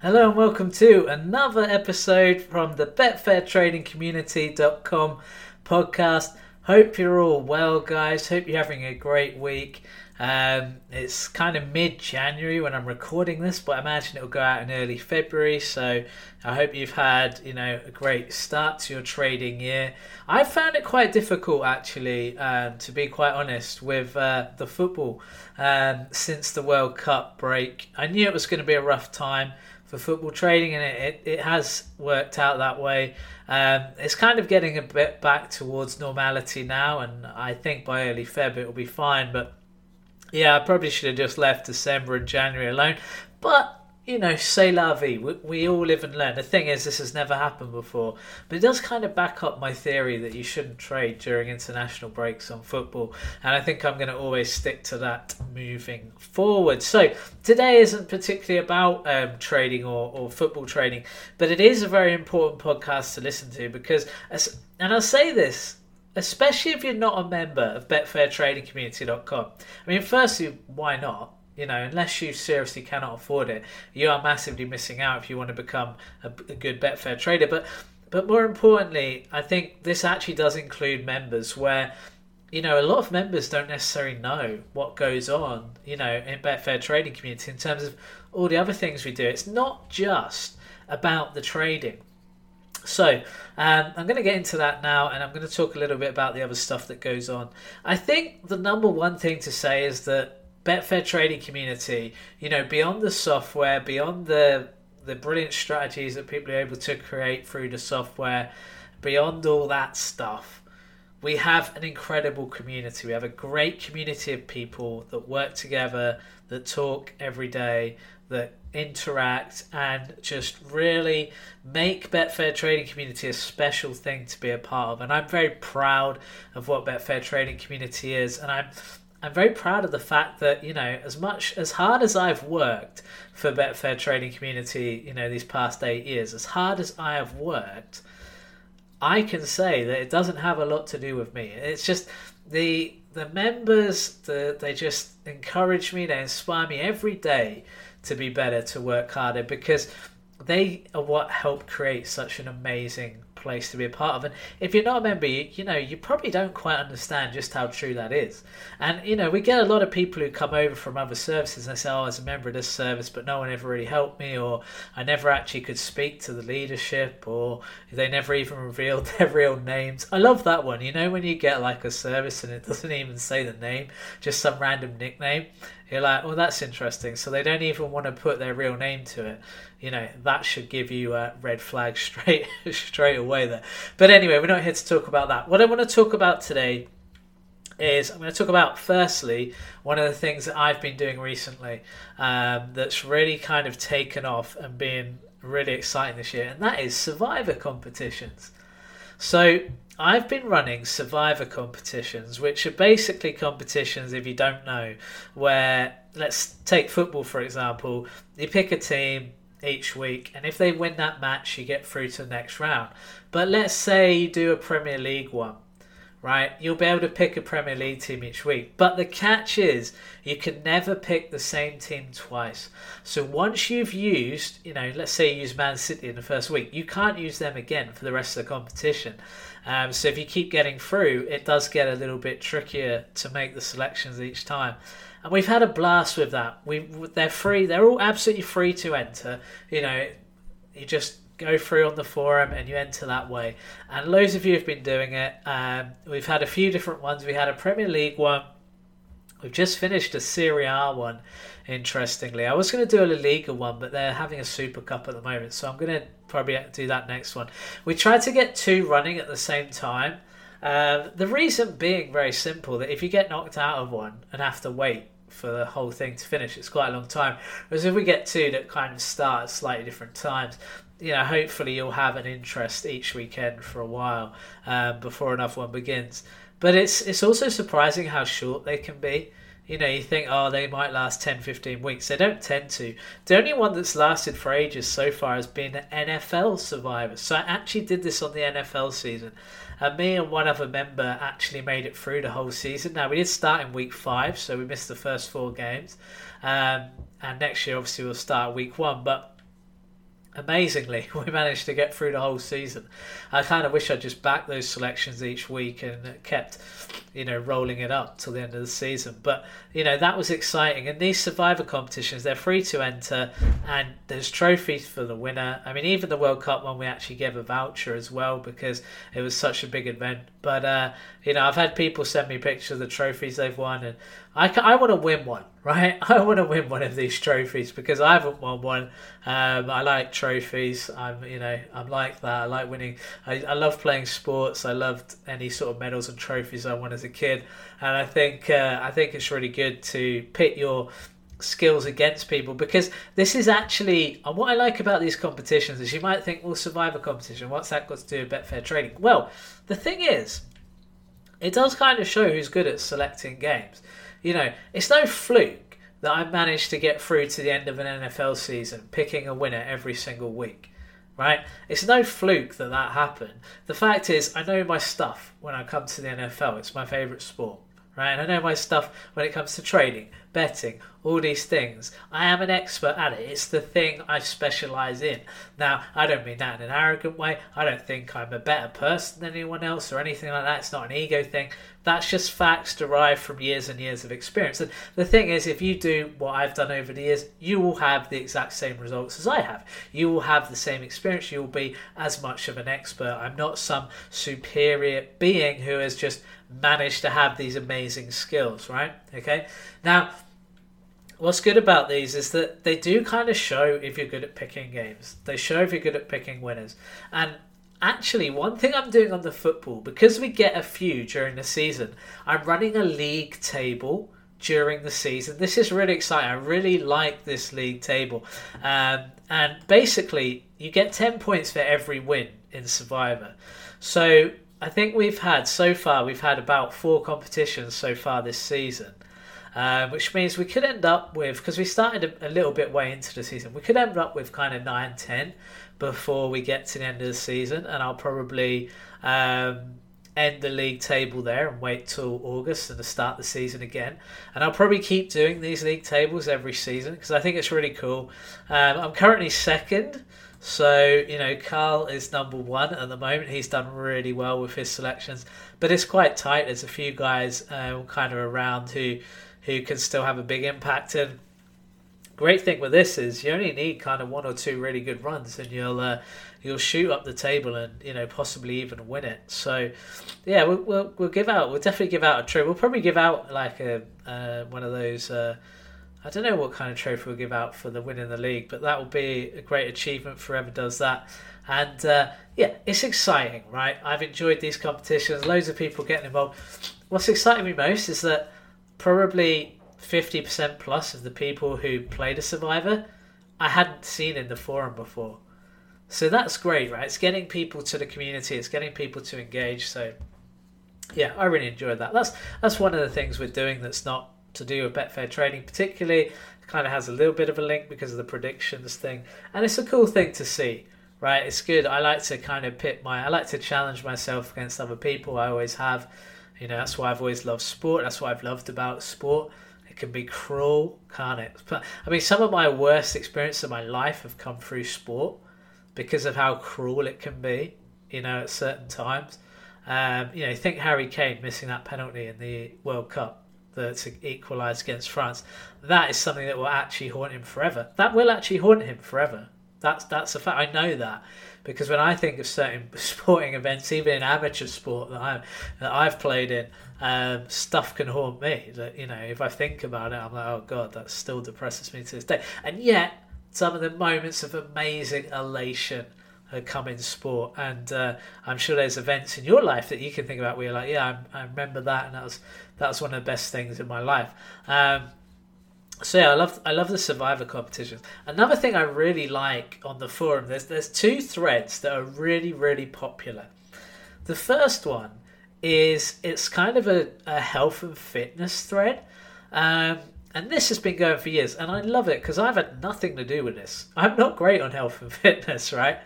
Hello and welcome to another episode from the BetfairTradingCommunity.com podcast. Hope you're all well, guys. Hope you're having a great week. Um, it's kind of mid January when I'm recording this, but I imagine it'll go out in early February. So I hope you've had, you know, a great start to your trading year. I found it quite difficult, actually, um, to be quite honest, with uh, the football um, since the World Cup break. I knew it was going to be a rough time for football trading, and it, it, it has worked out that way. Um, it's kind of getting a bit back towards normality now, and I think by early Feb it will be fine. But yeah, I probably should have just left December and January alone. But you know, say la vie. We, we, all live and learn. The thing is, this has never happened before, but it does kind of back up my theory that you shouldn't trade during international breaks on football, and I think I'm going to always stick to that moving forward. So today isn't particularly about um, trading or, or football trading, but it is a very important podcast to listen to because, and I'll say this especially if you're not a member of betfairtradingcommunity.com. I mean, firstly, why not? You know, unless you seriously cannot afford it, you are massively missing out if you want to become a, a good Betfair trader. But but more importantly, I think this actually does include members where you know, a lot of members don't necessarily know what goes on, you know, in Betfair trading community in terms of all the other things we do. It's not just about the trading. So, um, I'm going to get into that now and I'm going to talk a little bit about the other stuff that goes on. I think the number one thing to say is that Betfair trading community, you know, beyond the software, beyond the the brilliant strategies that people are able to create through the software, beyond all that stuff, we have an incredible community. We have a great community of people that work together, that talk every day, that interact, and just really make Betfair Trading Community a special thing to be a part of. And I'm very proud of what Betfair Trading Community is, and I'm I'm very proud of the fact that you know as much as hard as I've worked for Betfair trading community, you know these past eight years, as hard as I have worked, I can say that it doesn't have a lot to do with me. It's just the the members, the, they just encourage me, they inspire me every day to be better, to work harder because they are what help create such an amazing place to be a part of. And if you're not a member, you, you know, you probably don't quite understand just how true that is. And, you know, we get a lot of people who come over from other services and they say, oh, I was a member of this service, but no one ever really helped me, or I never actually could speak to the leadership, or they never even revealed their real names. I love that one. You know, when you get like a service and it doesn't even say the name, just some random nickname. You're like, well, that's interesting. So they don't even want to put their real name to it. You know, that should give you a red flag straight straight away there. But anyway, we're not here to talk about that. What I want to talk about today is I'm going to talk about firstly one of the things that I've been doing recently um, that's really kind of taken off and been really exciting this year, and that is survivor competitions. So I've been running survivor competitions, which are basically competitions, if you don't know, where let's take football for example, you pick a team each week, and if they win that match, you get through to the next round. But let's say you do a Premier League one, right? You'll be able to pick a Premier League team each week. But the catch is, you can never pick the same team twice. So once you've used, you know, let's say you use Man City in the first week, you can't use them again for the rest of the competition. Um, so if you keep getting through, it does get a little bit trickier to make the selections each time. And we've had a blast with that. We they're free. They're all absolutely free to enter. You know, you just go through on the forum and you enter that way. And loads of you have been doing it. Um, we've had a few different ones. We had a Premier League one. We've just finished a Serie A one, interestingly. I was going to do a La Liga one, but they're having a Super Cup at the moment, so I'm going to probably do that next one. We tried to get two running at the same time. Um, the reason being very simple that if you get knocked out of one and have to wait for the whole thing to finish, it's quite a long time. Whereas if we get two that kind of start at slightly different times, you know, hopefully you'll have an interest each weekend for a while um, before another one begins. But it's it's also surprising how short they can be. You know, you think, oh, they might last 10, 15 weeks. They don't tend to. The only one that's lasted for ages so far has been the NFL Survivor. So I actually did this on the NFL season. And me and one other member actually made it through the whole season. Now, we did start in week five, so we missed the first four games. Um, and next year, obviously, we'll start week one. But amazingly, we managed to get through the whole season. I kind of wish I'd just backed those selections each week and kept, you know, rolling it up till the end of the season. But you know that was exciting. And these Survivor competitions, they're free to enter, and there's trophies for the winner. I mean, even the World Cup one, we actually gave a voucher as well because it was such a big event. But uh, you know, I've had people send me pictures of the trophies they've won, and I, I want to win one, right? I want to win one of these trophies because I haven't won one. Um, I like trophies. I'm, you know, I'm like that. I like winning. I, I love playing sports. I loved any sort of medals and trophies I won as a kid, and I think uh, I think it's really good to pit your skills against people because this is actually and what I like about these competitions is you might think, well, survivor competition, what's that got to do with Betfair trading? Well, the thing is, it does kind of show who's good at selecting games. You know, it's no fluke that I managed to get through to the end of an NFL season picking a winner every single week. Right? It's no fluke that that happened. The fact is, I know my stuff when I come to the NFL. It's my favourite sport right? And I know my stuff when it comes to trading, betting, all these things. I am an expert at it. It's the thing I specialize in. Now, I don't mean that in an arrogant way. I don't think I'm a better person than anyone else or anything like that. It's not an ego thing. That's just facts derived from years and years of experience. And the thing is, if you do what I've done over the years, you will have the exact same results as I have. You will have the same experience. You will be as much of an expert. I'm not some superior being who has just managed to have these amazing skills, right? Okay. Now, what's good about these is that they do kind of show if you're good at picking games. They show if you're good at picking winners. And actually, one thing I'm doing on the football, because we get a few during the season, I'm running a league table during the season. This is really exciting. I really like this league table. Um, and basically, you get 10 points for every win in Survivor. So I think we've had so far we've had about four competitions so far this season, uh, which means we could end up with because we started a, a, little bit way into the season, we could end up with kind of nine ten before we get to the end of the season, and I'll probably um, end the league table there and wait till August and to start the season again. And I'll probably keep doing these league tables every season because I think it's really cool. Um, I'm currently second. So, you know, Carl is number one at the moment. He's done really well with his selections, but it's quite tight. There's a few guys uh, kind of around who who can still have a big impact. And great thing with this is you only need kind of one or two really good runs, and you'll uh, you'll shoot up the table and you know possibly even win it. So, yeah, we'll we'll, we'll give out. We'll definitely give out a trip. We'll probably give out like a uh, one of those. Uh, I don't know what kind of trophy we'll give out for the win in the league, but that will be a great achievement for whoever does that. And uh, yeah, it's exciting, right? I've enjoyed these competitions, loads of people getting involved. What's exciting me most is that probably 50% plus of the people who played a Survivor I hadn't seen in the forum before. So that's great, right? It's getting people to the community, it's getting people to engage. So yeah, I really enjoyed that. That's that's one of the things we're doing that's not to do with Betfair trading, particularly. Kind of has a little bit of a link because of the predictions thing, and it's a cool thing to see, right? It's good. I like to kind of pit my, I like to challenge myself against other people. I always have, you know. That's why I've always loved sport. That's what I've loved about sport. It can be cruel, can't it? But I mean, some of my worst experiences of my life have come through sport because of how cruel it can be. You know, at certain times. Um, you know, think Harry Kane missing that penalty in the World Cup the, equalised against France. That is something that will actually haunt him forever. That will actually haunt him forever. That's that's a fact. I know that because when I think of certain sporting events, even in amateur sport that I that I've played in, um, stuff can haunt me. That you know, if I think about it, I'm like, oh god, that still depresses me to this day. And yet, some of the moments of amazing elation come in sport. And uh, I'm sure there's events in your life that you can think about where you're like, yeah, I, I remember that, and that was that was one of the best things in my life. Um, so yeah, I love I love the Survivor competitions. Another thing I really like on the forum, there's there's two threads that are really really popular. The first one is it's kind of a, a health and fitness thread. Um, and this has been going for years, and I love it because I've had nothing to do with this. I'm not great on health and fitness, right?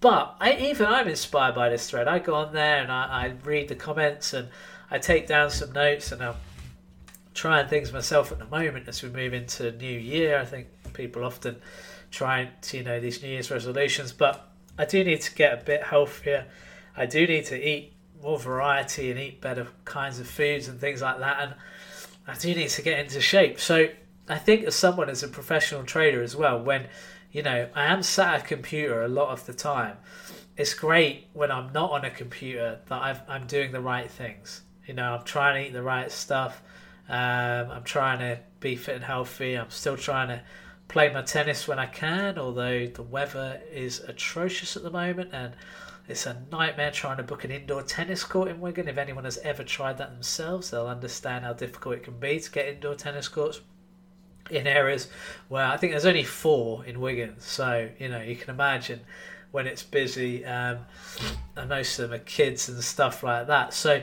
But I, even I'm inspired by this thread. I go on there and I, I read the comments and I take down some notes and I'm trying things myself at the moment as we move into new year. I think people often trying to you know these New Year's resolutions. But I do need to get a bit healthier. I do need to eat more variety and eat better kinds of foods and things like that. And I do need to get into shape. So I think as someone as a professional trader as well, when you know I am sat at a computer a lot of the time, it's great when I'm not on a computer that i am doing the right things. You know, I'm trying to eat the right stuff. Um, I'm trying to be fit and healthy. I'm still trying to play my tennis when I can, although the weather is atrocious at the moment and it's a nightmare trying to book an indoor tennis court in Wigan. If anyone has ever tried that themselves, they'll understand how difficult it can be to get indoor tennis courts in areas where I think there's only four in Wigan. So, you know, you can imagine when it's busy, um, and most of them are kids and stuff like that. So,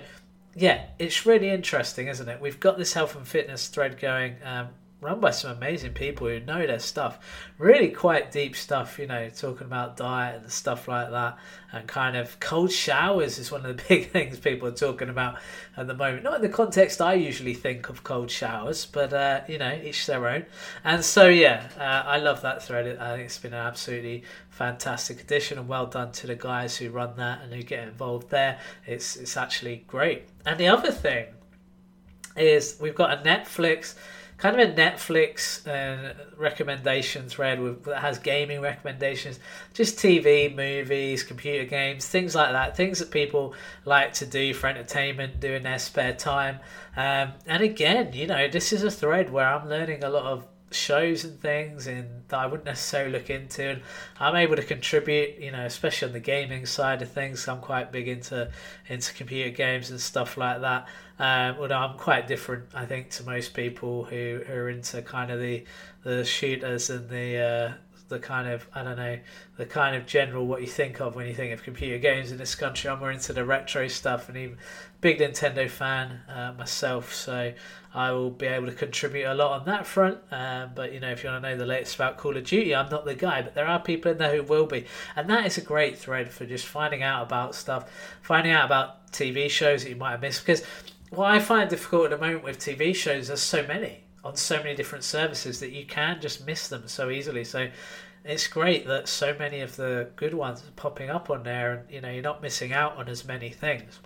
yeah, it's really interesting, isn't it? We've got this health and fitness thread going. Um, run by some amazing people who know their stuff. Really quite deep stuff, you know, talking about diet and stuff like that. And kind of cold showers is one of the big things people are talking about at the moment. Not in the context I usually think of cold showers, but, uh, you know, each their own. And so, yeah, uh, I love that thread. I think it's been an absolutely fantastic addition and well done to the guys who run that and who get involved there. It's, it's actually great. And the other thing is we've got a Netflix kind of a Netflix uh, recommendation thread with, that has gaming recommendations, just TV, movies, computer games, things like that, things that people like to do for entertainment, do in their spare time. Um, and again, you know, this is a thread where I'm learning a lot of shows and things and that I wouldn't necessarily look into and I'm able to contribute you know especially on the gaming side of things I'm quite big into into computer games and stuff like that. Um, although I'm quite different I think to most people who, who are into kind of the the shooters and the uh, the kind of I don't know the kind of general what you think of when you think of computer games in this country. I'm more into the retro stuff and even big Nintendo fan uh, myself, so I will be able to contribute a lot on that front. Um, but you know, if you want to know the latest about Call of Duty, I'm not the guy, but there are people in there who will be, and that is a great thread for just finding out about stuff, finding out about TV shows that you might have missed. Because what I find difficult at the moment with TV shows, there's so many on so many different services that you can just miss them so easily. So it's great that so many of the good ones are popping up on there, and you know you're not missing out on as many things.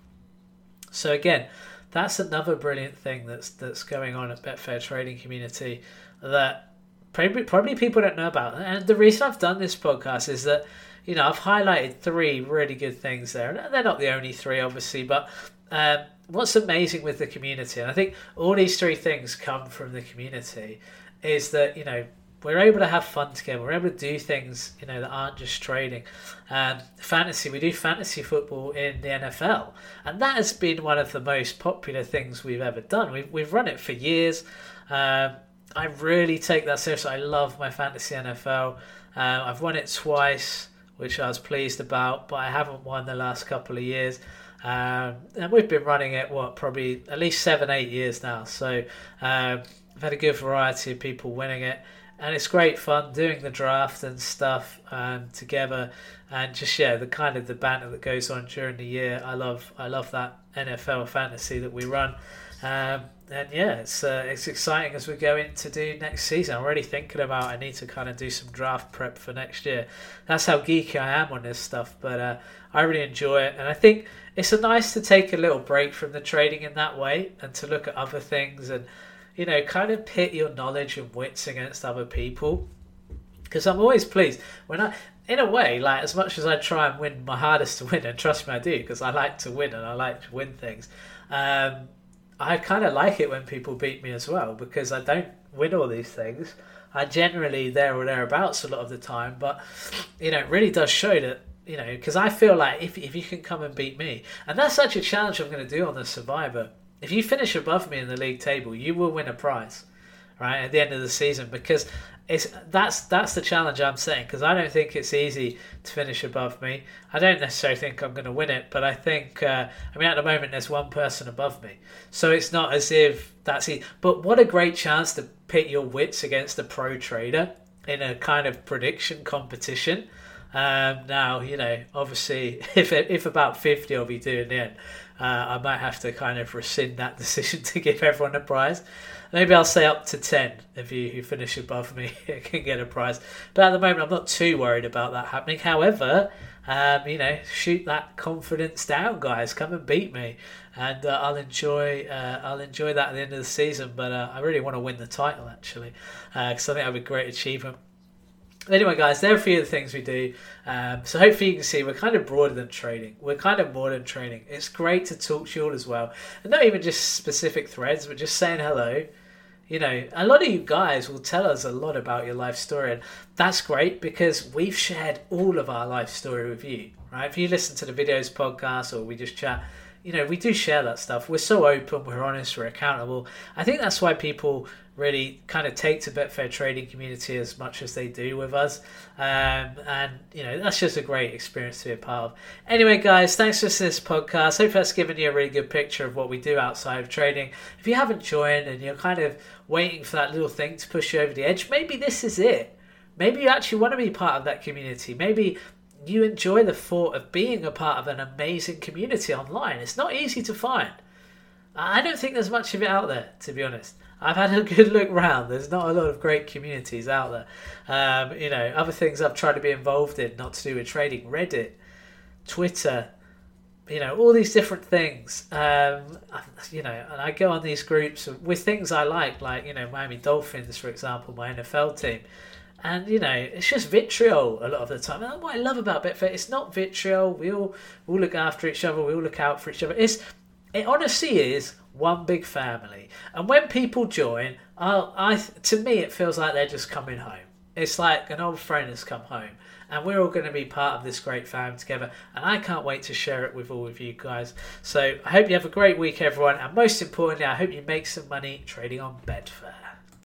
So again, that's another brilliant thing that's that's going on at Betfair Trading Community that probably, probably people don't know about. And the reason I've done this podcast is that you know I've highlighted three really good things there, they're not the only three, obviously, but. Um, what's amazing with the community, and I think all these three things come from the community, is that you know we're able to have fun together. We're able to do things, you know, that aren't just trading. Um, fantasy, we do fantasy football in the NFL, and that has been one of the most popular things we've ever done. We've we've run it for years. Um, I really take that seriously. I love my fantasy NFL. Uh, I've won it twice, which I was pleased about, but I haven't won the last couple of years. Um, and we've been running it what probably at least seven, eight years now. So um, I've had a good variety of people winning it and it's great fun doing the draft and stuff um, together, and just yeah, the kind of the banter that goes on during the year. I love I love that NFL fantasy that we run, um, and yeah, it's uh, it's exciting as we go into do next season. I'm already thinking about I need to kind of do some draft prep for next year. That's how geeky I am on this stuff, but uh, I really enjoy it, and I think it's a nice to take a little break from the trading in that way and to look at other things and you know, kind of pit your knowledge and wits against other people. Because I'm always pleased when I, in a way, like as much as I try and win my hardest to win, and trust me, I do, because I like to win and I like to win things. Um, I kind of like it when people beat me as well because I don't win all these things. I generally there or thereabouts a lot of the time, but you know, it really does show that you know because I feel like if if you can come and beat me, and that's such a challenge I'm going to do on the Survivor if you finish above me in the league table, you will win a prize, right, at the end of the season because it's that's that's the challenge I'm saying because I don't think it's easy to finish above me. I don't necessarily think I'm going to win it, but I think uh, I mean at the moment there's one person above me, so it's not as if that's it. But what a great chance to pit your wits against a pro trader in a kind of prediction competition. Um, now, you know, obviously, if if about fifty, I'll be doing it. Uh, I might have to kind of rescind that decision to give everyone a prize. Maybe I'll say up to 10 of you who finish above me can get a prize. But at the moment, I'm not too worried about that happening. However, um, you know, shoot that confidence down, guys. Come and beat me, and uh, I'll enjoy. Uh, I'll enjoy that at the end of the season. But uh, I really want to win the title actually, because uh, I think that would be a great achievement. Anyway, guys, there are a few of the things we do. Um, so hopefully you can see we're kind of broader than trading. We're kind of more than trading. It's great to talk to you all as well, and not even just specific threads, but just saying hello you know, a lot of you guys will tell us a lot about your life story, and that's great because we've shared all of our life story with you, right? If you listen to the videos, podcast, or we just chat, you know, we do share that stuff. We're so open, we're honest, we're accountable. I think that's why people really kind of take to Betfair trading community as much as they do with us. Um, and, you know, that's just a great experience to be a part of. Anyway, guys, thanks for listening to this podcast. Hope that's given you a really good picture of what we do outside of trading. If you haven't joined and you're kind of waiting for that little thing to push you over the edge, maybe this is it. Maybe you actually want to be part of that community. Maybe you enjoy the thought of being a part of an amazing community online. It's not easy to find. I don't think there's much of it out there, to be honest. I've had a good look round. There's not a lot of great communities out there. Um, you know, other things I've tried to be involved in, not to do with trading, Reddit, Twitter, you know, all these different things. Um, you know, and I go on these groups with things I like, like you know, Miami Dolphins, for example, my NFL team. And you know, it's just vitriol a lot of the time. And what I love about Betfair, it's not vitriol. We all we all look after each other. We all look out for each other. It's it honestly is one big family. And when people join, I, I to me it feels like they're just coming home. It's like an old friend has come home, and we're all going to be part of this great family together. And I can't wait to share it with all of you guys. So I hope you have a great week, everyone, and most importantly, I hope you make some money trading on Betfair.